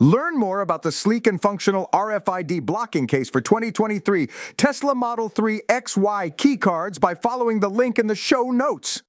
Learn more about the sleek and functional RFID blocking case for 2023 Tesla Model 3 XY keycards by following the link in the show notes.